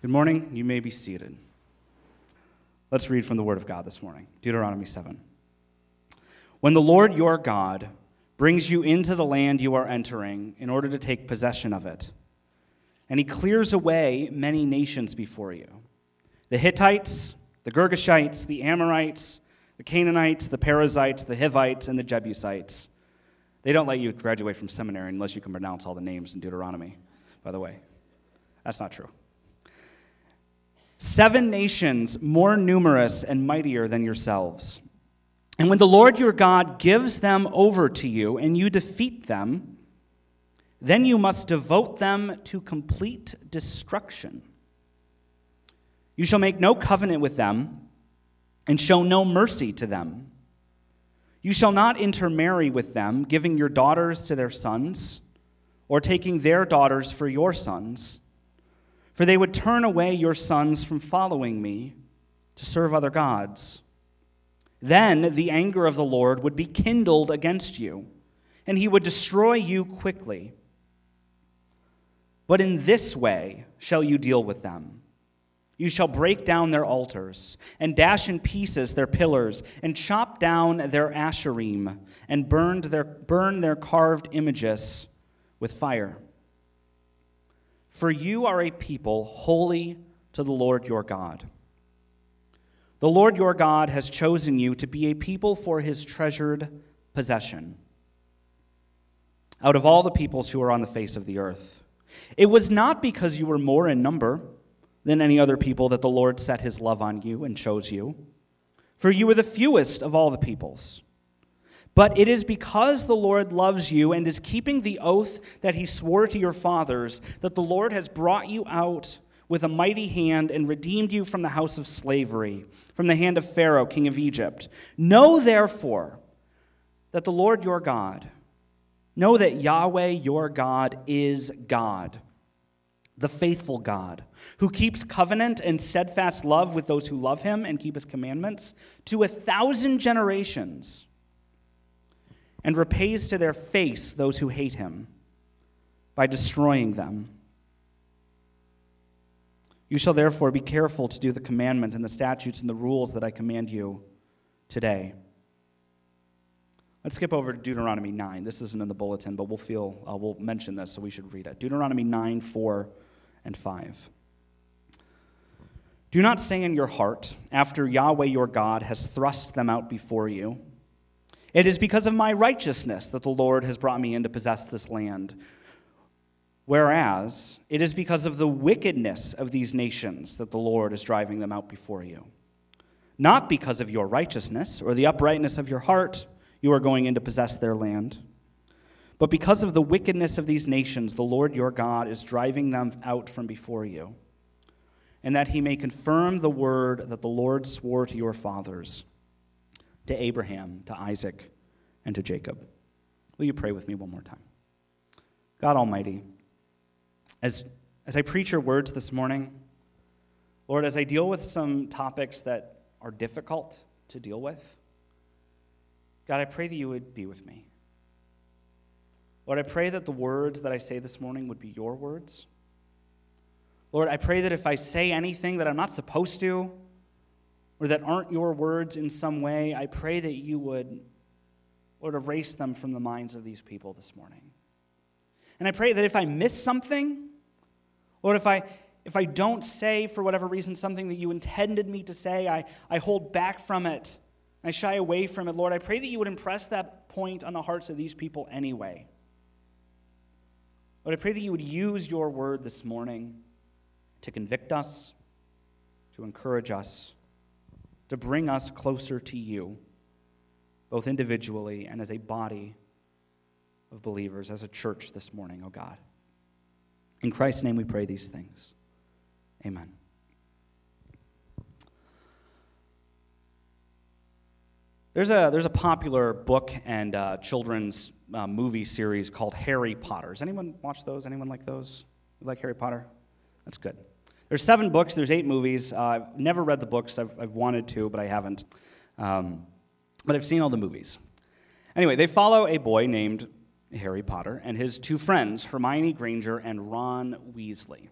Good morning. You may be seated. Let's read from the Word of God this morning Deuteronomy 7. When the Lord your God brings you into the land you are entering in order to take possession of it, and he clears away many nations before you the Hittites, the Girgashites, the Amorites, the Canaanites, the Perizzites, the Hivites, and the Jebusites. They don't let you graduate from seminary unless you can pronounce all the names in Deuteronomy, by the way. That's not true. Seven nations more numerous and mightier than yourselves. And when the Lord your God gives them over to you and you defeat them, then you must devote them to complete destruction. You shall make no covenant with them and show no mercy to them. You shall not intermarry with them, giving your daughters to their sons, or taking their daughters for your sons for they would turn away your sons from following me to serve other gods. Then the anger of the Lord would be kindled against you, and he would destroy you quickly. But in this way shall you deal with them. You shall break down their altars, and dash in pieces their pillars, and chop down their asherim, and burned their, burn their carved images with fire. For you are a people holy to the Lord your God. The Lord your God has chosen you to be a people for his treasured possession out of all the peoples who are on the face of the earth. It was not because you were more in number than any other people that the Lord set his love on you and chose you, for you were the fewest of all the peoples. But it is because the Lord loves you and is keeping the oath that he swore to your fathers that the Lord has brought you out with a mighty hand and redeemed you from the house of slavery, from the hand of Pharaoh, king of Egypt. Know therefore that the Lord your God, know that Yahweh your God is God, the faithful God, who keeps covenant and steadfast love with those who love him and keep his commandments to a thousand generations and repays to their face those who hate him by destroying them. You shall therefore be careful to do the commandment and the statutes and the rules that I command you today. Let's skip over to Deuteronomy 9. This isn't in the bulletin, but we'll feel uh, we'll mention this, so we should read it. Deuteronomy 9, 4, and 5. Do not say in your heart, after Yahweh your God has thrust them out before you, it is because of my righteousness that the Lord has brought me in to possess this land. Whereas it is because of the wickedness of these nations that the Lord is driving them out before you. Not because of your righteousness or the uprightness of your heart, you are going in to possess their land. But because of the wickedness of these nations, the Lord your God is driving them out from before you, and that he may confirm the word that the Lord swore to your fathers to Abraham, to Isaac, and to Jacob. Will you pray with me one more time? God Almighty, as, as I preach your words this morning, Lord, as I deal with some topics that are difficult to deal with, God, I pray that you would be with me. Lord, I pray that the words that I say this morning would be your words. Lord, I pray that if I say anything that I'm not supposed to, or that aren't your words in some way, I pray that you would, Lord, erase them from the minds of these people this morning. And I pray that if I miss something, Lord, if I if I don't say for whatever reason something that you intended me to say, I, I hold back from it. I shy away from it. Lord, I pray that you would impress that point on the hearts of these people anyway. Lord, I pray that you would use your word this morning to convict us, to encourage us, to bring us closer to you, both individually and as a body of believers, as a church this morning, oh God. In Christ's name we pray these things. Amen. There's a, there's a popular book and uh, children's uh, movie series called Harry Potter. Does anyone watch those? Anyone like those? You like Harry Potter? That's good. There's seven books, there's eight movies. Uh, I've never read the books, I've, I've wanted to, but I haven't. Um, but I've seen all the movies. Anyway, they follow a boy named Harry Potter and his two friends, Hermione Granger and Ron Weasley.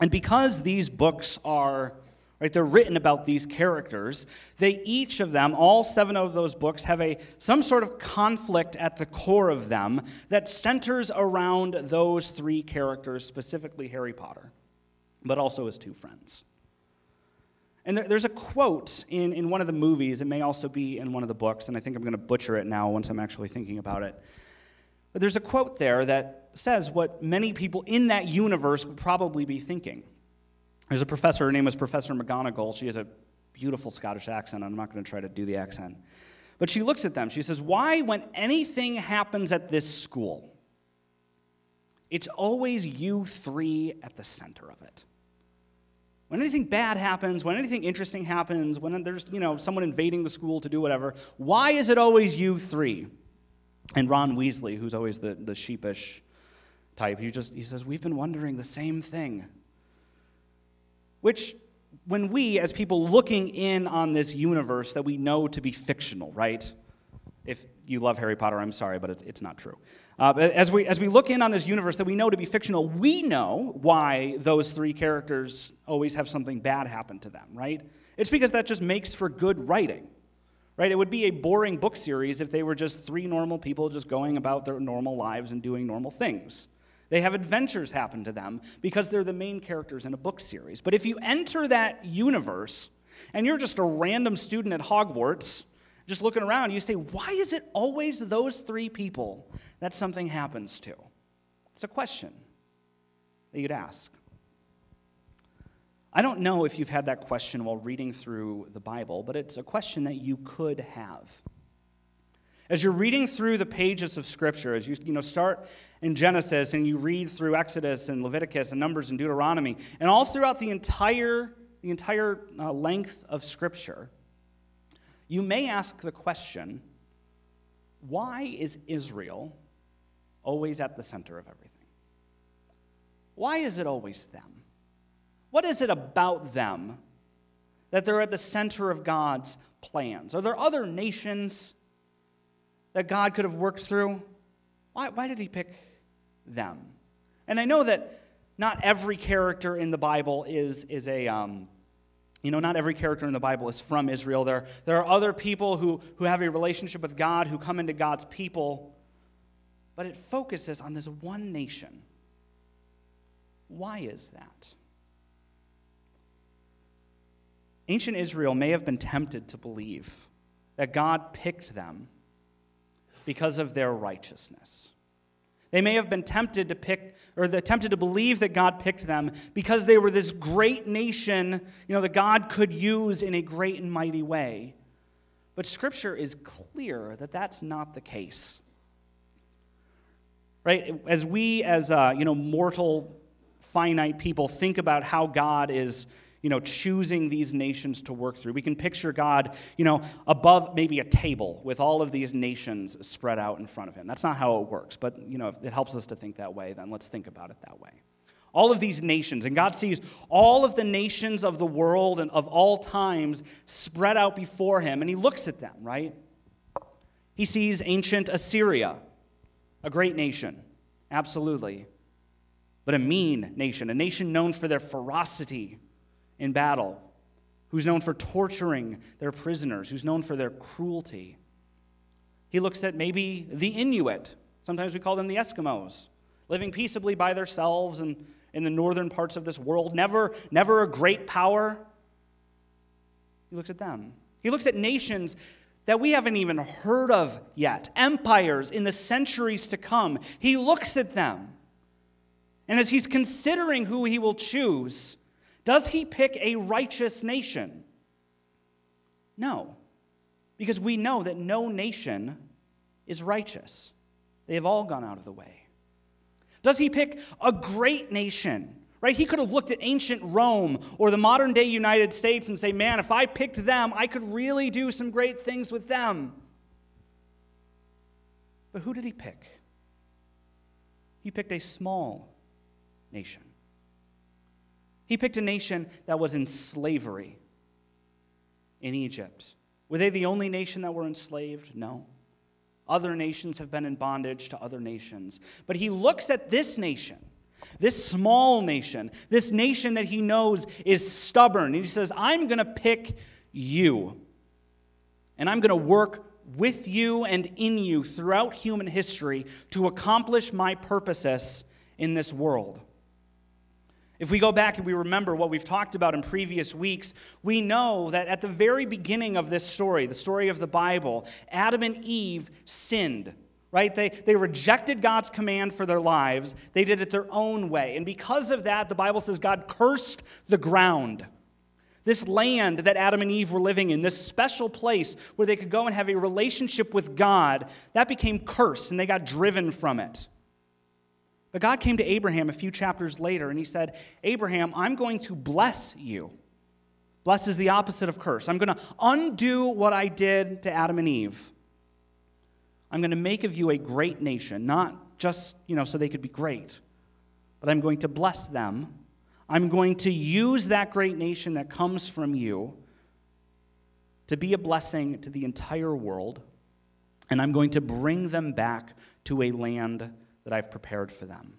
And because these books are right they're written about these characters they each of them all seven of those books have a some sort of conflict at the core of them that centers around those three characters specifically harry potter but also his two friends and there, there's a quote in, in one of the movies it may also be in one of the books and i think i'm going to butcher it now once i'm actually thinking about it but there's a quote there that says what many people in that universe would probably be thinking there's a professor, her name is Professor McGonagall. She has a beautiful Scottish accent. I'm not going to try to do the accent. But she looks at them. She says, Why, when anything happens at this school, it's always you three at the center of it? When anything bad happens, when anything interesting happens, when there's, you know, someone invading the school to do whatever, why is it always you three? And Ron Weasley, who's always the, the sheepish type, he just he says, We've been wondering the same thing. Which, when we, as people looking in on this universe that we know to be fictional, right? If you love Harry Potter, I'm sorry, but it's not true. Uh, as, we, as we look in on this universe that we know to be fictional, we know why those three characters always have something bad happen to them, right? It's because that just makes for good writing, right? It would be a boring book series if they were just three normal people just going about their normal lives and doing normal things. They have adventures happen to them because they're the main characters in a book series. But if you enter that universe and you're just a random student at Hogwarts, just looking around, you say, why is it always those three people that something happens to? It's a question that you'd ask. I don't know if you've had that question while reading through the Bible, but it's a question that you could have. As you're reading through the pages of Scripture, as you, you know, start in Genesis and you read through Exodus and Leviticus and Numbers and Deuteronomy, and all throughout the entire, the entire uh, length of Scripture, you may ask the question why is Israel always at the center of everything? Why is it always them? What is it about them that they're at the center of God's plans? Are there other nations? that God could have worked through? Why, why did he pick them? And I know that not every character in the Bible is, is a, um, you know, not every character in the Bible is from Israel. There, there are other people who, who have a relationship with God, who come into God's people, but it focuses on this one nation. Why is that? Ancient Israel may have been tempted to believe that God picked them because of their righteousness. They may have been tempted to pick, or tempted to believe that God picked them because they were this great nation, you know, that God could use in a great and mighty way. But Scripture is clear that that's not the case. Right? As we, as uh, you know, mortal, finite people, think about how God is you know, choosing these nations to work through. We can picture God, you know, above maybe a table with all of these nations spread out in front of him. That's not how it works, but, you know, if it helps us to think that way, then let's think about it that way. All of these nations, and God sees all of the nations of the world and of all times spread out before him, and he looks at them, right? He sees ancient Assyria, a great nation, absolutely, but a mean nation, a nation known for their ferocity in battle, who's known for torturing their prisoners, who's known for their cruelty. He looks at maybe the Inuit, sometimes we call them the Eskimos, living peaceably by themselves and in the northern parts of this world, never, never a great power. He looks at them. He looks at nations that we haven't even heard of yet, empires in the centuries to come. He looks at them. And as he's considering who he will choose, does he pick a righteous nation? No, because we know that no nation is righteous. They have all gone out of the way. Does he pick a great nation? Right? He could have looked at ancient Rome or the modern day United States and say, man, if I picked them, I could really do some great things with them. But who did he pick? He picked a small nation. He picked a nation that was in slavery in Egypt. Were they the only nation that were enslaved? No. Other nations have been in bondage to other nations. But he looks at this nation, This small nation, this nation that he knows is stubborn. and He says, I'm going to pick you. And I'm going to work with you and in you throughout human history to accomplish my purposes in this world. If we go back and we remember what we've talked about in previous weeks, we know that at the very beginning of this story, the story of the Bible, Adam and Eve sinned, right? They, they rejected God's command for their lives, they did it their own way. And because of that, the Bible says God cursed the ground. This land that Adam and Eve were living in, this special place where they could go and have a relationship with God, that became cursed and they got driven from it. But God came to Abraham a few chapters later and he said, Abraham, I'm going to bless you. Bless is the opposite of curse. I'm going to undo what I did to Adam and Eve. I'm going to make of you a great nation, not just, you know, so they could be great, but I'm going to bless them. I'm going to use that great nation that comes from you to be a blessing to the entire world, and I'm going to bring them back to a land that I've prepared for them.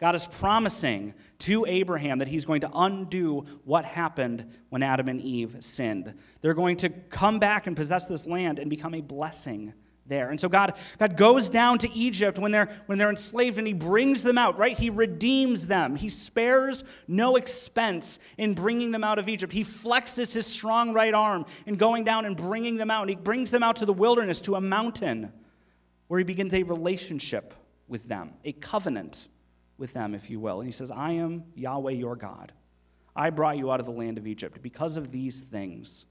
God is promising to Abraham that he's going to undo what happened when Adam and Eve sinned. They're going to come back and possess this land and become a blessing there. And so God, God goes down to Egypt when they're, when they're enslaved and he brings them out, right? He redeems them. He spares no expense in bringing them out of Egypt. He flexes his strong right arm in going down and bringing them out. And he brings them out to the wilderness, to a mountain, where he begins a relationship with them, a covenant with them, if you will. And he says, I am Yahweh your God. I brought you out of the land of Egypt. Because of these things,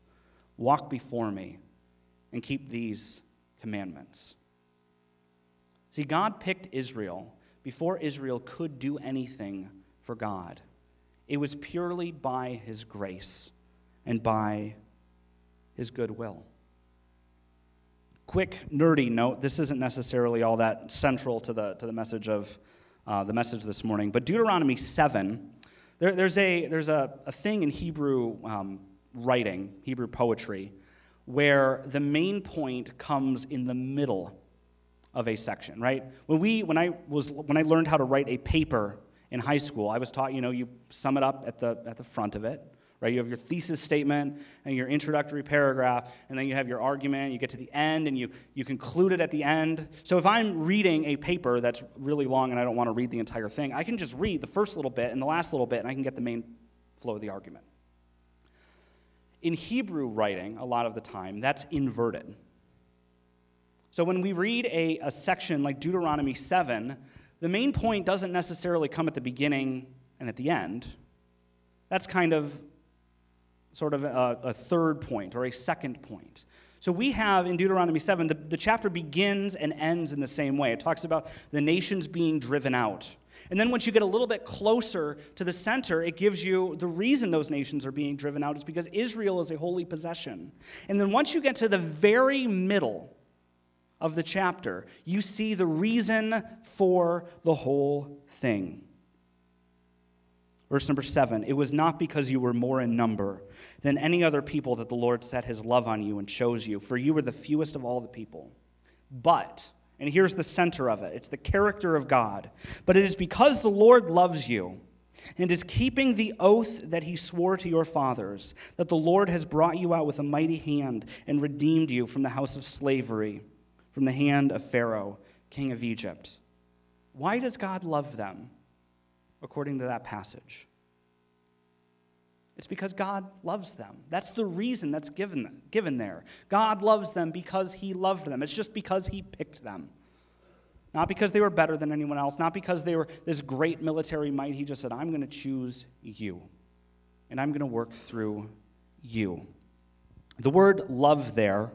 walk before me and keep these commandments. See, God picked Israel before Israel could do anything for God. It was purely by his grace and by his goodwill quick nerdy note. This isn't necessarily all that central to the, to the message of uh, the message this morning but deuteronomy 7 there, there's, a, there's a, a thing in hebrew um, writing hebrew poetry where the main point comes in the middle of a section right? When we when i was when i learned how to write a paper in high school i was taught you know you sum it up at the at the front of it right? You have your thesis statement and your introductory paragraph, and then you have your argument. You get to the end and you, you conclude it at the end. So if I'm reading a paper that's really long and I don't want to read the entire thing, I can just read the first little bit and the last little bit, and I can get the main flow of the argument. In Hebrew writing, a lot of the time, that's inverted. So when we read a, a section like Deuteronomy 7, the main point doesn't necessarily come at the beginning and at the end. That's kind of sort of a, a, third point or a second point. So we have in Deuteronomy 7, the, the chapter begins and ends in the same way. It talks about the nations being driven out. And then once you get a little bit closer to the center, it gives you the reason those nations are being driven out is because Israel is a holy possession. And then once you get to the very middle of the chapter, you see the reason for the whole thing. Verse number seven it was not because you were more in number than any other people that the Lord set his love on you and chose you, for you were the fewest of all the people. But, and here's the center of it it's the character of God. But it is because the Lord loves you and is keeping the oath that he swore to your fathers that the Lord has brought you out with a mighty hand and redeemed you from the house of slavery, from the hand of Pharaoh, king of Egypt. Why does God love them, according to that passage? It's because God loves them. That's the reason that's given, given there. God loves them because He loved them. It's just because He picked them. Not because they were better than anyone else, not because they were this great military might. He just said, I'm going to choose you, and I'm going to work through you. The word love there,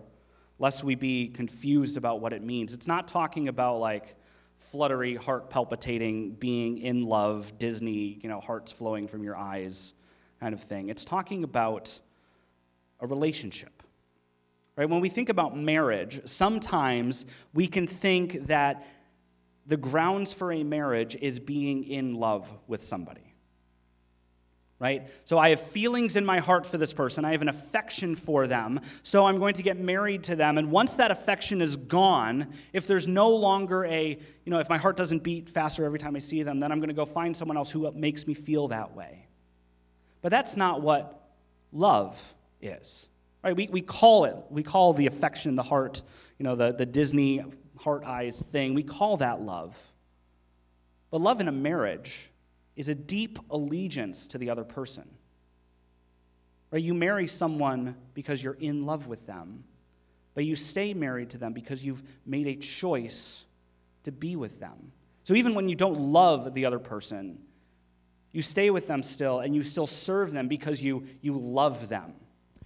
lest we be confused about what it means, it's not talking about like fluttery, heart palpitating, being in love, Disney, you know, hearts flowing from your eyes kind of thing. It's talking about a relationship. Right? When we think about marriage, sometimes we can think that the grounds for a marriage is being in love with somebody. right? So I have feelings in my heart for this person. I have an affection for them. So I'm going to get married to them. And once that affection is gone, if there's no longer a, you know, if my heart doesn't beat faster every time I see them, then I'm going to go find someone else who makes me feel that way. But that's not what love is. Right? We, we call it, we call the affection, the heart, you know, the, the Disney heart eyes thing, we call that love. But love in a marriage is a deep allegiance to the other person. Right? You marry someone because you're in love with them, but you stay married to them because you've made a choice to be with them. So even when you don't love the other person, you stay with them still and you still serve them because you, you love them.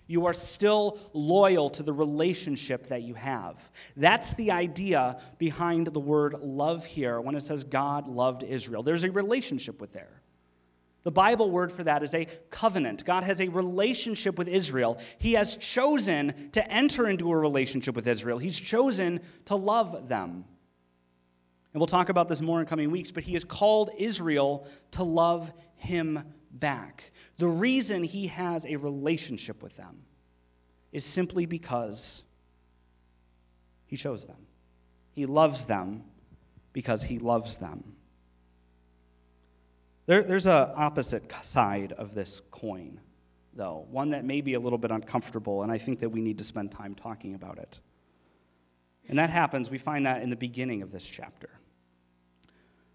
You are still loyal to the relationship that you have. That's the idea behind the word love here when it says God loved Israel. There's a relationship with there. The Bible word for that is a covenant. God has a relationship with Israel. He has chosen to enter into a relationship with Israel. He's chosen to love them. And we'll talk about this more in coming weeks, but He has called Israel to love Him back. The reason he has a relationship with them is simply because he chose them. He loves them because he loves them. There, there's an opposite side of this coin, though, one that may be a little bit uncomfortable, and I think that we need to spend time talking about it. And that happens, we find that in the beginning of this chapter.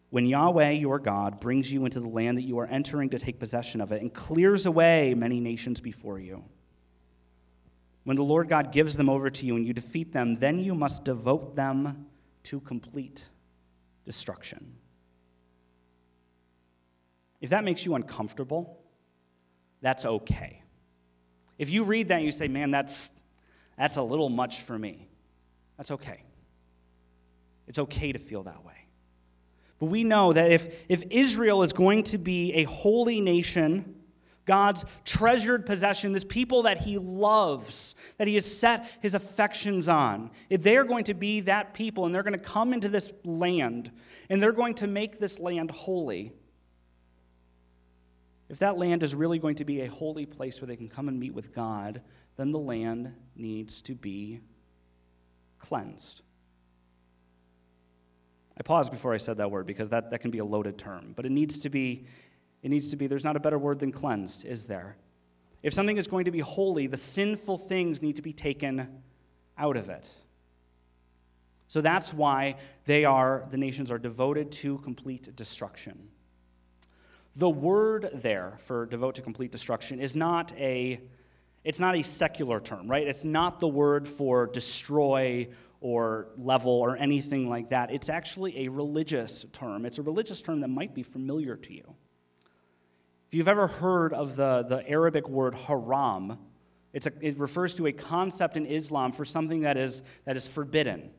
When Yahweh, your God, brings you into the land that you are entering to take possession of it and clears away many nations before you. When the Lord God gives them over to you and you defeat them, then you must devote them to complete destruction. If that makes you uncomfortable, that's okay. If you read that and you say, man, that's, that's a little much for me, that's okay. It's okay to feel that way. But we know that if, if Israel is going to be a holy nation, God's treasured possession, this people that he loves, that he has set his affections on, if they're going to be that people and they're going to come into this land and they're going to make this land holy, if that land is really going to be a holy place where they can come and meet with God, then the land needs to be cleansed. I paused before I said that word because that, that can be a loaded term, but it needs to be, it needs to be, there's not a better word than cleansed, is there? If something is going to be holy, the sinful things need to be taken out of it. So that's why they are, the nations are devoted to complete destruction. The word there for devote to complete destruction is not a, it's not a secular term, right? It's not the word for destroy or level or anything like that. It's actually a religious term. It's a religious term that might be familiar to you. If you've ever heard of the, the Arabic word haram, a, it refers to a concept in Islam for something that is, that is forbidden.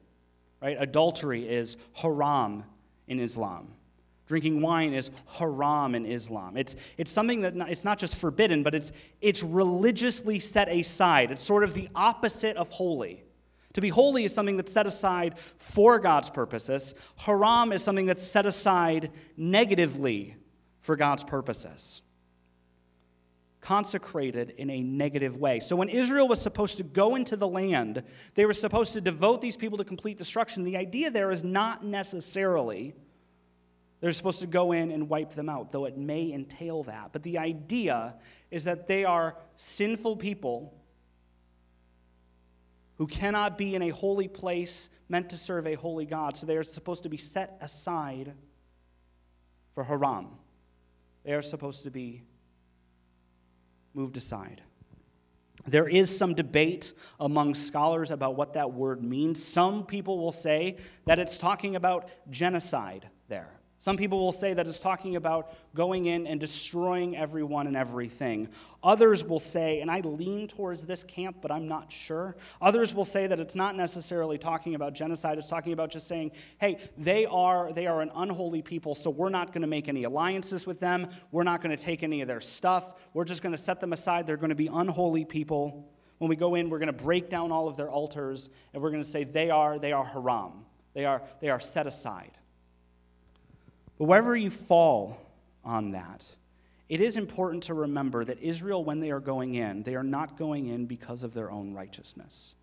Right? Adultery is haram in Islam. Drinking wine is haram in Islam. It's, it's something that not, it's not just forbidden, but it's, it's religiously set aside. It's sort of the opposite of holy. To be holy is something that's set aside for God's purposes. Haram is something that's set aside negatively for God's purposes. Consecrated in a negative way. So when Israel was supposed to go into the land, they were supposed to devote these people to complete destruction. The idea there is not necessarily they're supposed to go in and wipe them out, though it may entail that. But the idea is that they are sinful people who cannot be in a holy place meant to serve a holy God. So they are supposed to be set aside for haram. They are supposed to be moved aside. There is some debate among scholars about what that word means. Some people will say that it's talking about genocide there. Some people will say that it's talking about going in and destroying everyone and everything. Others will say, and I lean towards this camp, but I'm not sure. Others will say that it's not necessarily talking about genocide. It's talking about just saying, hey, they are, they are an unholy people, so we're not going to make any alliances with them. We're not going to take any of their stuff. We're just going to set them aside. They're going to be unholy people. When we go in, we're going to break down all of their altars, and we're going to say they are, they are haram. They are, they are set aside. But wherever you fall on that, it is important to remember that Israel, when they are going in, they are not going in because of their own righteousness,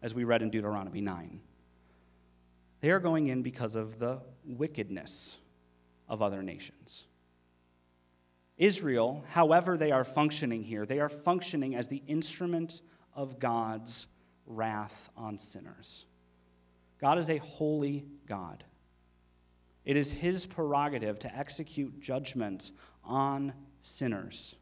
as we read in Deuteronomy 9. They are going in because of the wickedness of other nations. Israel, however they are functioning here, they are functioning as the instrument of God's wrath on sinners. God is a holy God. It is his prerogative to execute judgment on sinners.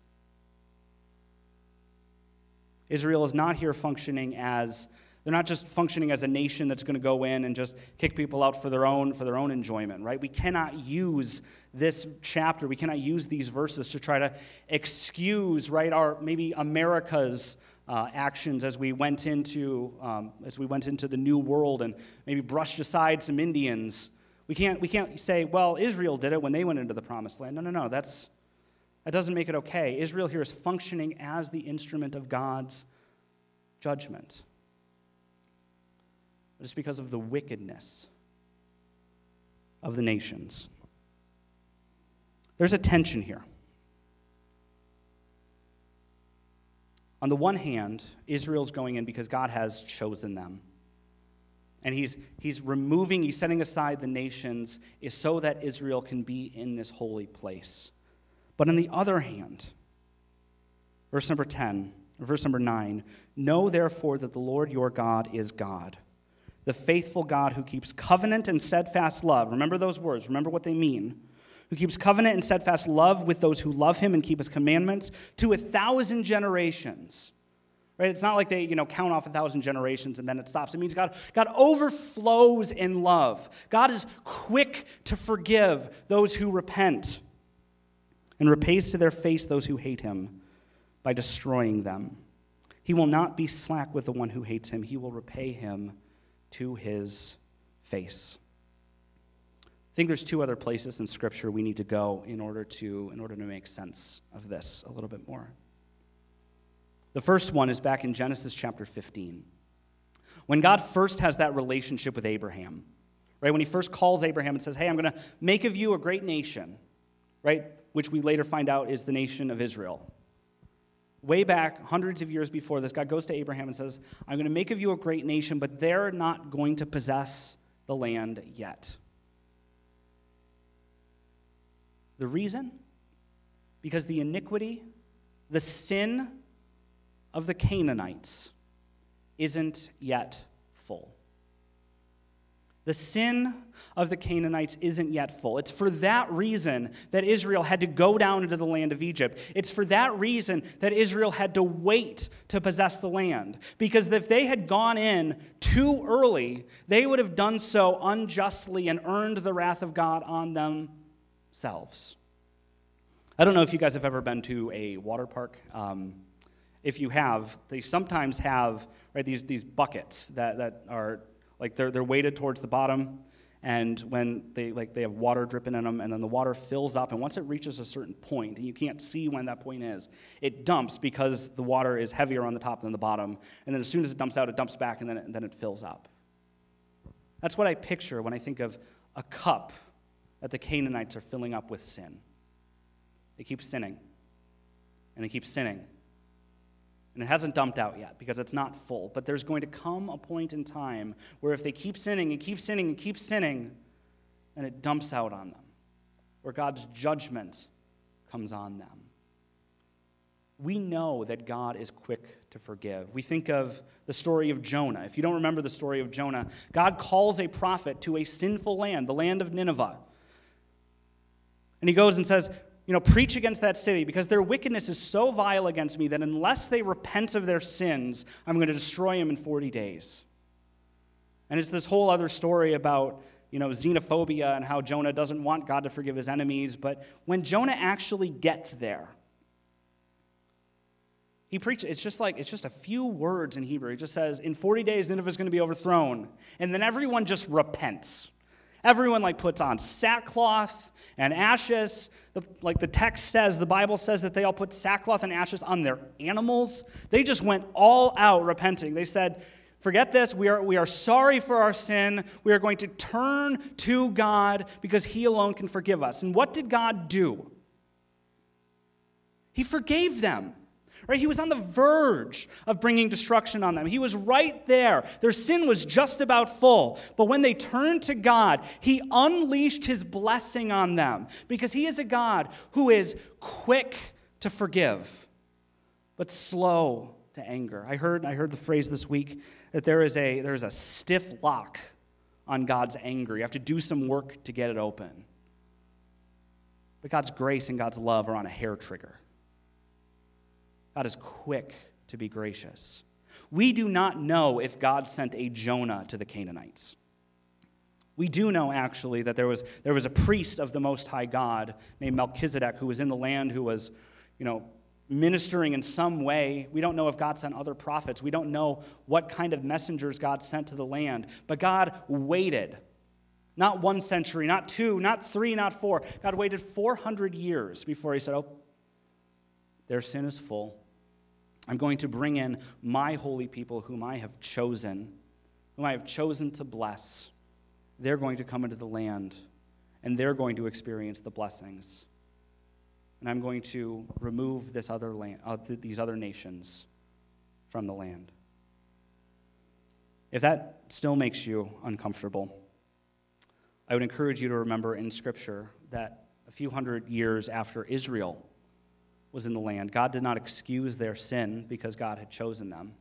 Israel is not here functioning as they're not just functioning as a nation that's going to go in and just kick people out for their own for their own enjoyment, right? We cannot use this chapter, we cannot use these verses to try to excuse, right, our maybe America's uh, actions as we went into um, as we went into the new world and maybe brushed aside some Indians. We can't we can't say, well, Israel did it when they went into the promised land. No, no, no. That's that doesn't make it okay. Israel here is functioning as the instrument of God's judgment it's because of the wickedness of the nations. There's a tension here. On the one hand, Israel's going in because God has chosen them. And he's, he's removing, he's setting aside the nations is so that Israel can be in this holy place. But on the other hand, verse number 10, verse number 9, know therefore that the Lord your God is God the faithful God who keeps covenant and steadfast love. Remember those words, remember what they mean. Who keeps covenant and steadfast love with those who love him and keep his commandments to a thousand generations. Right? It's not like they, you know, count off a thousand generations and then it stops. It means God, God overflows in love. God is quick to forgive those who repent and repays to their face those who hate him by destroying them. He will not be slack with the one who hates him. He will repay him to his face. I think there's two other places in Scripture we need to go in order to, in order to make sense of this a little bit more. The first one is back in Genesis chapter 15. When God first has that relationship with Abraham, right? When he first calls Abraham and says, Hey, I'm going to make of you a great nation, right? Which we later find out is the nation of Israel way back, hundreds of years before this, God goes to Abraham and says, I'm going to make of you a great nation, but they're not going to possess the land yet. The reason? Because the iniquity, the sin of the Canaanites isn't yet full. The sin of the Canaanites isn't yet full. It's for that reason that Israel had to go down into the land of Egypt. It's for that reason that Israel had to wait to possess the land. Because if they had gone in too early, they would have done so unjustly and earned the wrath of God on themselves. I don't know if you guys have ever been to a water park. Um, if you have, they sometimes have right, these, these buckets that, that are like they're, they're weighted towards the bottom, and when they like they have water dripping in them, and then the water fills up, and once it reaches a certain point, and you can't see when that point is, it dumps because the water is heavier on the top than the bottom, and then as soon as it dumps out, it dumps back, and then it, then it fills up. That's what I picture when I think of a cup that the Canaanites are filling up with sin. They keep sinning, and they keep sinning, and it hasn't dumped out yet because it's not full. But there's going to come a point in time where if they keep sinning and keep sinning and keep sinning, then it dumps out on them, where God's judgment comes on them. We know that God is quick to forgive. We think of the story of Jonah. If you don't remember the story of Jonah, God calls a prophet to a sinful land, the land of Nineveh. And he goes and says, you know, preach against that city because their wickedness is so vile against me that unless they repent of their sins, I'm going to destroy them in 40 days. And it's this whole other story about, you know, xenophobia and how Jonah doesn't want God to forgive his enemies. But when Jonah actually gets there, he preaches, it's just like, it's just a few words in Hebrew. He just says, in 40 days, Nineveh is going to be overthrown. And then everyone just repents. Everyone like puts on sackcloth and ashes. The, like the text says, the Bible says that they all put sackcloth and ashes on their animals. They just went all out repenting. They said, Forget this. We are, we are sorry for our sin. We are going to turn to God because He alone can forgive us. And what did God do? He forgave them. Right? He was on the verge of bringing destruction on them. He was right there. Their sin was just about full. But when they turned to God, He unleashed His blessing on them because He is a God who is quick to forgive, but slow to anger. I heard, I heard the phrase this week that there is, a, there is a stiff lock on God's anger. You have to do some work to get it open. But God's grace and God's love are on a hair trigger. God is quick to be gracious. We do not know if God sent a Jonah to the Canaanites. We do know, actually, that there was, there was a priest of the Most High God named Melchizedek who was in the land who was, you know, ministering in some way. We don't know if God sent other prophets. We don't know what kind of messengers God sent to the land. But God waited. Not one century, not two, not three, not four. God waited 400 years before He said, Oh, their sin is full. I'm going to bring in my holy people whom I have chosen, whom I have chosen to bless. They're going to come into the land and they're going to experience the blessings. And I'm going to remove this other land, uh, th- these other nations from the land. If that still makes you uncomfortable, I would encourage you to remember in Scripture that a few hundred years after Israel was in the land. God did not excuse their sin because God had chosen them.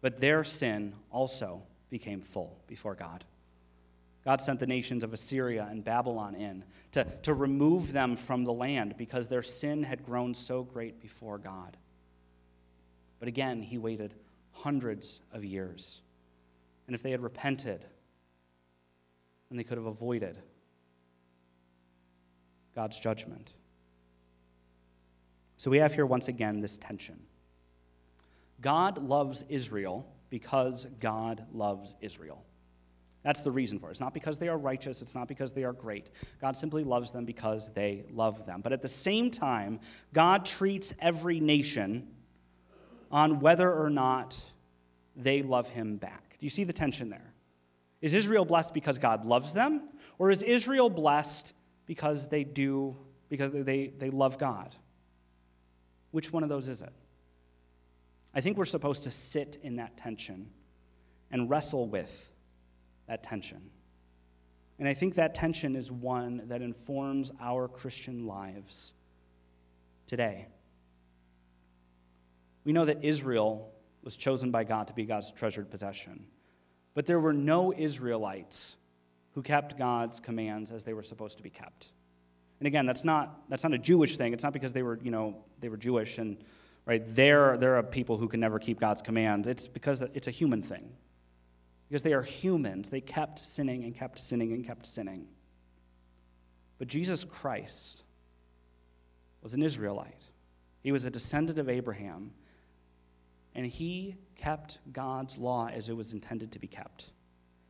But their sin also became full before God. God sent the nations of Assyria and Babylon in to, to remove them from the land because their sin had grown so great before God. But again, he waited hundreds of years. And if they had repented, then they could have avoided God's judgment. So we have here once again this tension. God loves Israel because God loves Israel. That's the reason for it. It's not because they are righteous, it's not because they are great. God simply loves them because they love them. But at the same time, God treats every nation on whether or not they love him back. Do you see the tension there? Is Israel blessed because God loves them? Or is Israel blessed because they do, because they, they love God? Which one of those is it? I think we're supposed to sit in that tension and wrestle with that tension. And I think that tension is one that informs our Christian lives today. We know that Israel was chosen by God to be God's treasured possession, but there were no Israelites who kept God's commands as they were supposed to be kept. And again, that's not, that's not a Jewish thing. It's not because they were, you know, they were Jewish and, right, they're, they're a people who can never keep God's commands. It's because it's a human thing. Because they are humans. They kept sinning and kept sinning and kept sinning. But Jesus Christ was an Israelite. He was a descendant of Abraham, and he kept God's law as it was intended to be kept.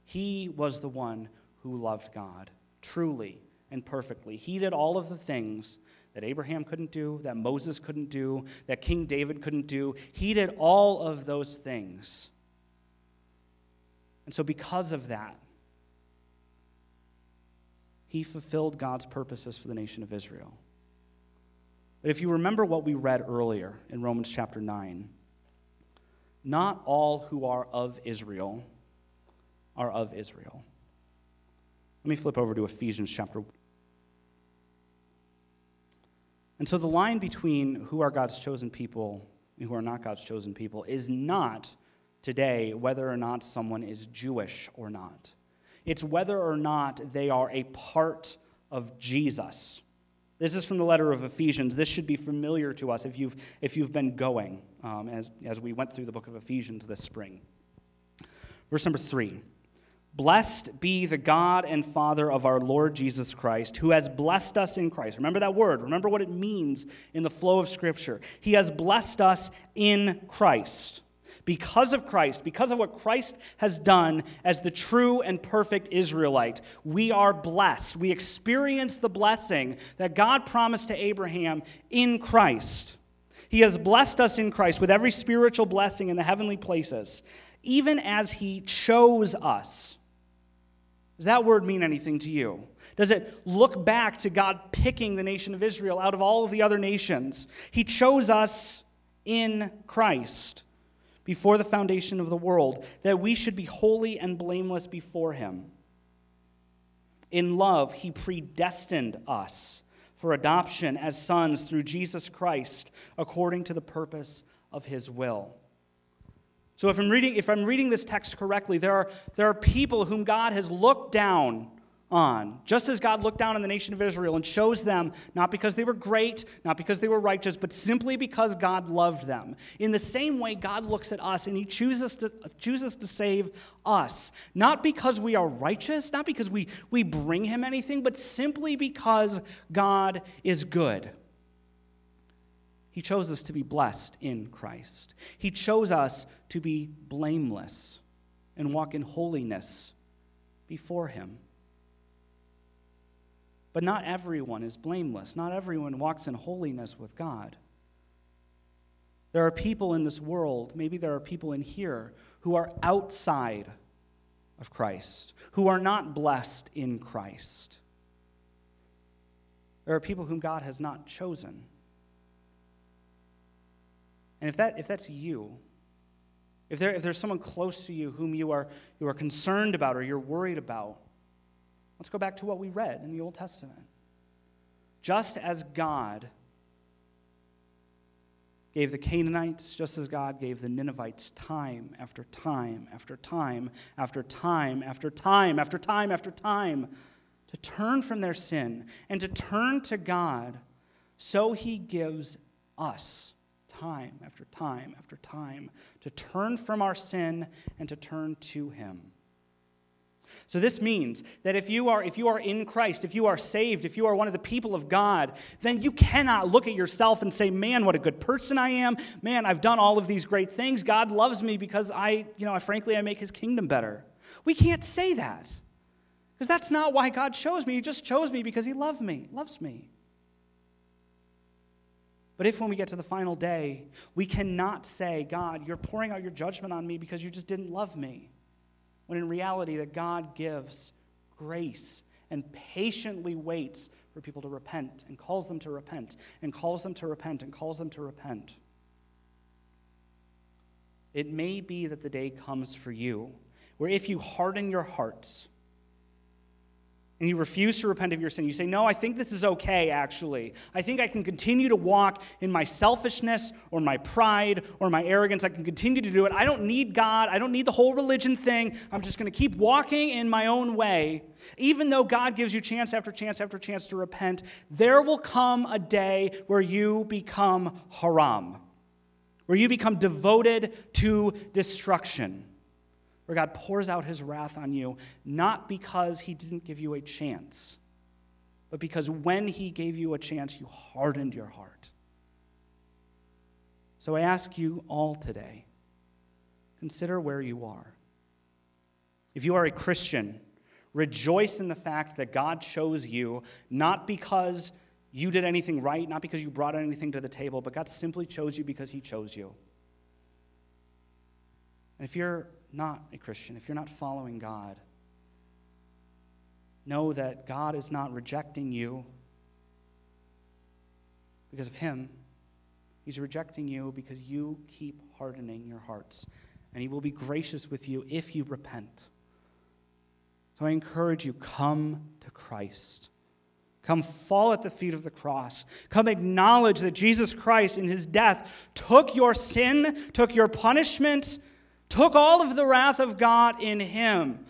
He was the one who loved God truly and perfectly. He did all of the things that Abraham couldn't do, that Moses couldn't do, that King David couldn't do. He did all of those things. And so, because of that, he fulfilled God's purposes for the nation of Israel. But if you remember what we read earlier in Romans chapter 9, not all who are of Israel are of Israel. Let me flip over to Ephesians chapter and so the line between who are God's chosen people and who are not God's chosen people is not today whether or not someone is Jewish or not. It's whether or not they are a part of Jesus. This is from the letter of Ephesians. This should be familiar to us if you've, if you've been going um, as, as we went through the book of Ephesians this spring. Verse number three. Blessed be the God and Father of our Lord Jesus Christ, who has blessed us in Christ. Remember that word. Remember what it means in the flow of Scripture. He has blessed us in Christ. Because of Christ, because of what Christ has done as the true and perfect Israelite, we are blessed. We experience the blessing that God promised to Abraham in Christ. He has blessed us in Christ with every spiritual blessing in the heavenly places, even as He chose us Does that word mean anything to you? Does it look back to God picking the nation of Israel out of all of the other nations? He chose us in Christ before the foundation of the world, that we should be holy and blameless before Him. In love, He predestined us for adoption as sons through Jesus Christ, according to the purpose of His will. So if I'm reading, if I'm reading this text correctly, there are, there are people whom God has looked down on, just as God looked down on the nation of Israel and chose them not because they were great, not because they were righteous, but simply because God loved them. In the same way, God looks at us and He chooses to, chooses to save us, not because we are righteous, not because we, we bring Him anything, but simply because God is good. He chose us to be blessed in Christ. He chose us to be blameless and walk in holiness before Him. But not everyone is blameless. Not everyone walks in holiness with God. There are people in this world, maybe there are people in here, who are outside of Christ, who are not blessed in Christ. There are people whom God has not chosen. And if, that, if that's you, if, there, if there's someone close to you whom you are, you are concerned about or you're worried about, Let's go back to what we read in the Old Testament. Just as God gave the Canaanites, just as God gave the Ninevites time after time after time after time after time after time after time to turn from their sin and to turn to God, so He gives us time after time after time to turn from our sin and to turn to Him. So this means that if you are if you are in Christ, if you are saved, if you are one of the people of God, then you cannot look at yourself and say, "Man, what a good person I am. Man, I've done all of these great things. God loves me because I, you know, I, frankly I make his kingdom better." We can't say that. Because that's not why God chose me. He just chose me because he loved me, loves me. But if when we get to the final day, we cannot say, God, you're pouring out your judgment on me because you just didn't love me when in reality that God gives grace and patiently waits for people to repent and calls them to repent and calls them to repent and calls them to repent. It may be that the day comes for you where if you harden your hearts, and you refuse to repent of your sin. You say, No, I think this is okay, actually. I think I can continue to walk in my selfishness or my pride or my arrogance. I can continue to do it. I don't need God. I don't need the whole religion thing. I'm just going to keep walking in my own way. Even though God gives you chance after chance after chance to repent, there will come a day where you become haram, where you become devoted to destruction where God pours out his wrath on you, not because he didn't give you a chance, but because when he gave you a chance, you hardened your heart. So I ask you all today consider where you are. If you are a Christian, rejoice in the fact that God chose you, not because you did anything right, not because you brought anything to the table, but God simply chose you because he chose you. And if you're not a Christian, if you're not following God, know that God is not rejecting you because of Him. He's rejecting you because you keep hardening your hearts. And He will be gracious with you if you repent. So I encourage you come to Christ. Come fall at the feet of the cross. Come acknowledge that Jesus Christ, in his death, took your sin, took your punishment, took all of the wrath of God in him,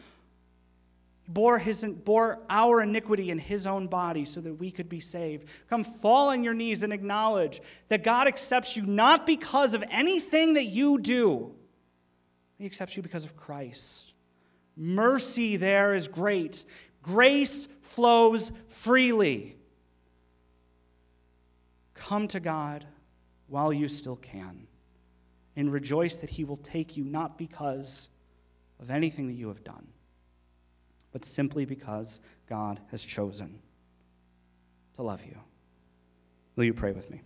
bore, his, bore our iniquity in his own body so that we could be saved. Come fall on your knees and acknowledge that God accepts you not because of anything that you do, He accepts you because of Christ. Mercy there is great, grace flows freely. Come to God while you still can and rejoice that he will take you not because of anything that you have done, but simply because God has chosen to love you. Will you pray with me?